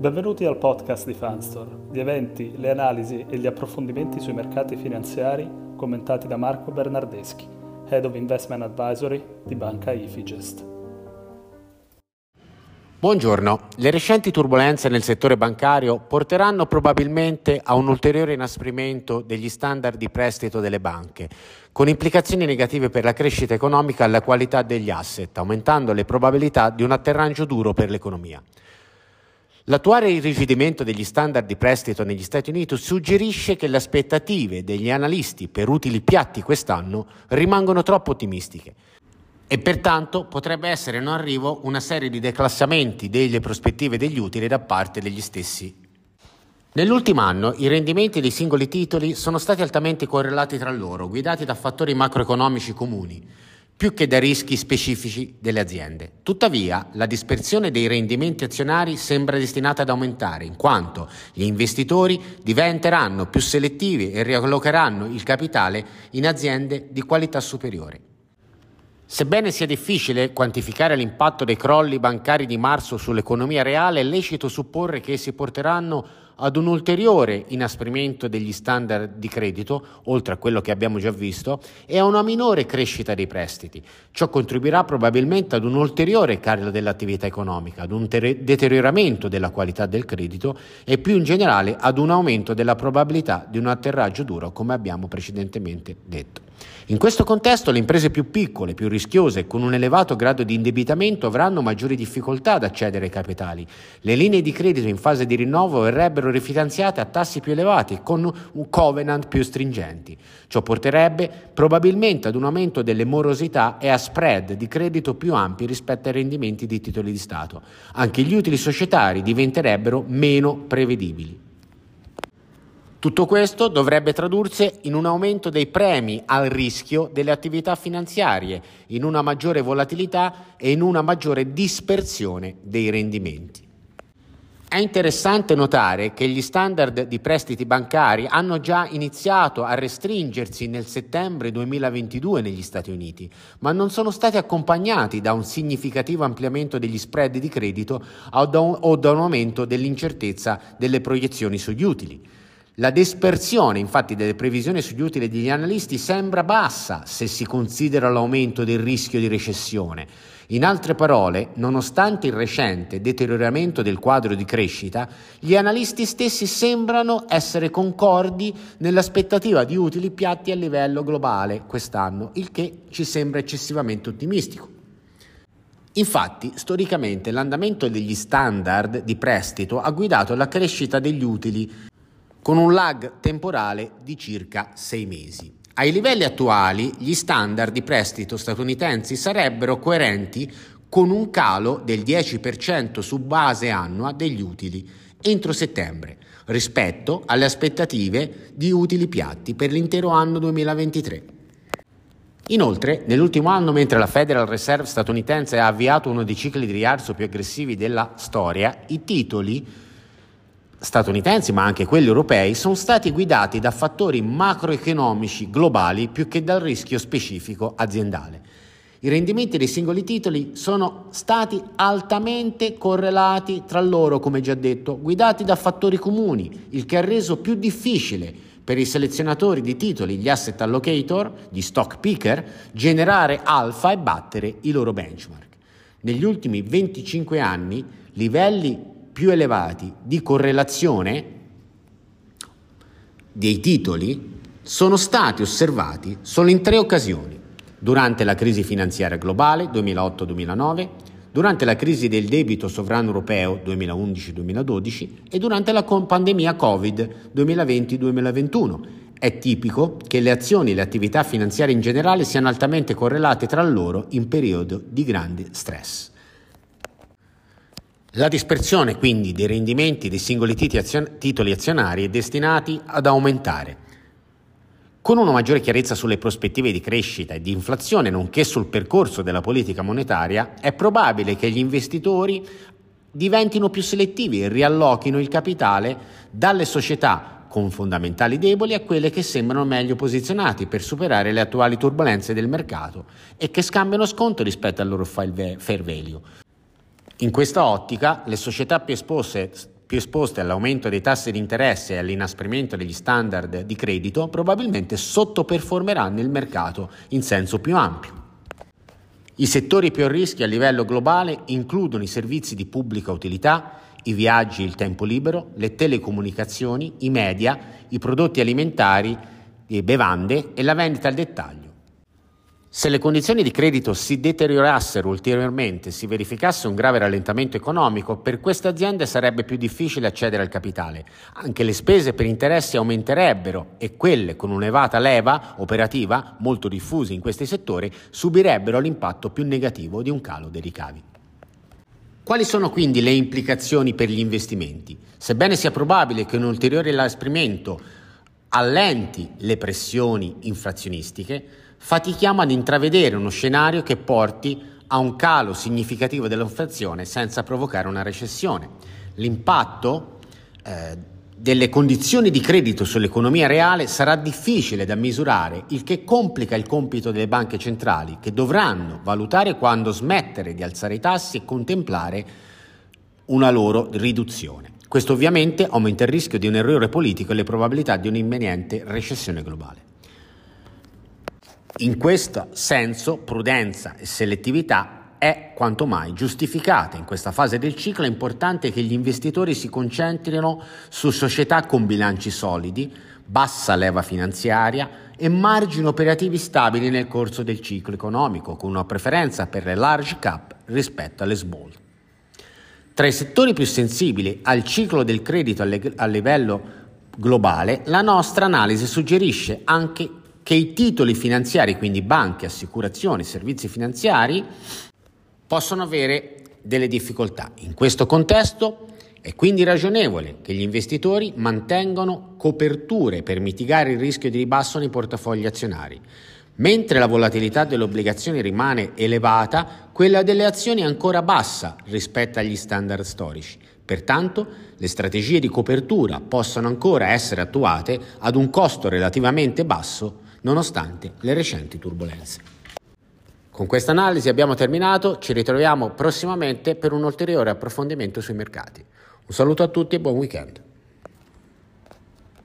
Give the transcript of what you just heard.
Benvenuti al podcast di Fanstore, gli eventi, le analisi e gli approfondimenti sui mercati finanziari commentati da Marco Bernardeschi, Head of Investment Advisory di Banca Ifigest. Buongiorno, le recenti turbulenze nel settore bancario porteranno probabilmente a un ulteriore inasprimento degli standard di prestito delle banche, con implicazioni negative per la crescita economica e la qualità degli asset, aumentando le probabilità di un atterraggio duro per l'economia. L'attuale irrigidimento degli standard di prestito negli Stati Uniti suggerisce che le aspettative degli analisti per utili piatti quest'anno rimangono troppo ottimistiche e pertanto potrebbe essere in arrivo una serie di declassamenti delle prospettive degli utili da parte degli stessi. Nell'ultimo anno i rendimenti dei singoli titoli sono stati altamente correlati tra loro, guidati da fattori macroeconomici comuni più che da rischi specifici delle aziende. Tuttavia, la dispersione dei rendimenti azionari sembra destinata ad aumentare, in quanto gli investitori diventeranno più selettivi e riallocheranno il capitale in aziende di qualità superiore. Sebbene sia difficile quantificare l'impatto dei crolli bancari di marzo sull'economia reale, è lecito supporre che essi porteranno ad un ulteriore inasprimento degli standard di credito, oltre a quello che abbiamo già visto, e a una minore crescita dei prestiti. Ciò contribuirà probabilmente ad un ulteriore calo dell'attività economica, ad un ter- deterioramento della qualità del credito e più in generale ad un aumento della probabilità di un atterraggio duro, come abbiamo precedentemente detto. In questo contesto le imprese più piccole, più rischiose e con un elevato grado di indebitamento avranno maggiori difficoltà ad accedere ai capitali. Le linee di credito in fase di rinnovo verrebbero rifinanziate a tassi più elevati con covenant più stringenti. Ciò porterebbe probabilmente ad un aumento delle morosità e a spread di credito più ampi rispetto ai rendimenti di titoli di Stato. Anche gli utili societari diventerebbero meno prevedibili. Tutto questo dovrebbe tradursi in un aumento dei premi al rischio delle attività finanziarie, in una maggiore volatilità e in una maggiore dispersione dei rendimenti. È interessante notare che gli standard di prestiti bancari hanno già iniziato a restringersi nel settembre 2022 negli Stati Uniti, ma non sono stati accompagnati da un significativo ampliamento degli spread di credito o da un, aumento dell'incertezza delle proiezioni sugli utili. La dispersione infatti delle previsioni sugli utili degli analisti sembra bassa se si considera l'aumento del rischio di recessione. In altre parole, nonostante il recente deterioramento del quadro di crescita, gli analisti stessi sembrano essere concordi nell'aspettativa di utili piatti a livello globale quest'anno, il che ci sembra eccessivamente ottimistico. Infatti, storicamente l'andamento degli standard di prestito ha guidato la crescita degli utili con un lag temporale di circa sei mesi. Ai livelli attuali gli standard di prestito statunitensi sarebbero coerenti con un calo del 10% su base annua degli utili entro settembre rispetto alle aspettative di utili piatti per l'intero anno 2023. Inoltre, nell'ultimo anno, mentre la Federal Reserve statunitense ha avviato uno dei cicli di rialzo più aggressivi della storia, i titoli statunitensi ma anche quelli europei sono stati guidati da fattori macroeconomici globali più che dal rischio specifico aziendale. I rendimenti dei singoli titoli sono stati altamente correlati tra loro, come già detto, guidati da fattori comuni, il che ha reso più difficile per i selezionatori di titoli, gli asset allocator, gli stock picker, generare alfa e battere i loro benchmark. Negli ultimi 25 anni, livelli più elevati di correlazione dei titoli sono stati osservati solo in tre occasioni, durante la crisi finanziaria globale 2008-2009, durante la crisi del debito sovrano europeo 2011-2012 e durante la pandemia Covid 2020-2021. È tipico che le azioni e le attività finanziarie in generale siano altamente correlate tra loro in periodo di grande stress. La dispersione quindi dei rendimenti dei singoli titoli azionari è destinati ad aumentare. Con una maggiore chiarezza sulle prospettive di crescita e di inflazione, nonché sul percorso della politica monetaria, è probabile che gli investitori diventino più selettivi e riallochino il capitale dalle società con fondamentali deboli a quelle che sembrano meglio posizionati per superare le attuali turbulenze del mercato e che scambiano sconto rispetto al loro fair value. In questa ottica, le società più esposte più esposte all'aumento dei tassi di interesse e all'inasprimento degli standard di credito, probabilmente sottoperformeranno il mercato in senso più ampio. I settori più a rischio a livello globale includono i servizi di pubblica utilità, i viaggi, il tempo libero, le telecomunicazioni, i media, i prodotti alimentari, le bevande e la vendita al dettaglio. Se le condizioni di credito si deteriorassero ulteriormente si verificasse un grave rallentamento economico, per queste aziende sarebbe più difficile accedere al capitale. Anche le spese per interessi aumenterebbero e quelle con un'elevata leva operativa, molto diffuse in questi settori, subirebbero l'impatto più negativo di un calo dei ricavi. Quali sono quindi le implicazioni per gli investimenti? Sebbene sia probabile che un ulteriore inasprimento allenti le pressioni inflazionistiche, fatichiamo ad intravedere uno scenario che porti a un calo significativo dell'inflazione senza provocare una recessione. L'impatto eh, delle condizioni di credito sull'economia reale sarà difficile da misurare, il che complica il compito delle banche centrali, che dovranno valutare quando smettere di alzare i tassi e contemplare una loro riduzione. Questo ovviamente aumenta il rischio di un errore politico e le probabilità di un'imminente recessione globale. In questo senso prudenza e selettività è quanto mai giustificata. In questa fase del ciclo è importante che gli investitori si concentrino su società con bilanci solidi, bassa leva finanziaria e margini operativi stabili nel corso del ciclo economico, con una preferenza per le large cap rispetto alle small. Tra i settori più sensibili al ciclo del credito a livello globale, la nostra analisi suggerisce anche che i titoli finanziari, quindi banche, assicurazioni, servizi finanziari, possono avere delle difficoltà. In questo contesto è quindi ragionevole che gli investitori mantengano coperture per mitigare il rischio di ribasso nei portafogli azionari. Mentre la volatilità delle obbligazioni rimane elevata, quella delle azioni è ancora bassa rispetto agli standard storici. Pertanto, le strategie di copertura possono ancora essere attuate ad un costo relativamente basso nonostante le recenti turbulenze. Con questa analisi abbiamo terminato, ci ritroviamo prossimamente per un ulteriore approfondimento sui mercati. Un saluto a tutti e buon weekend.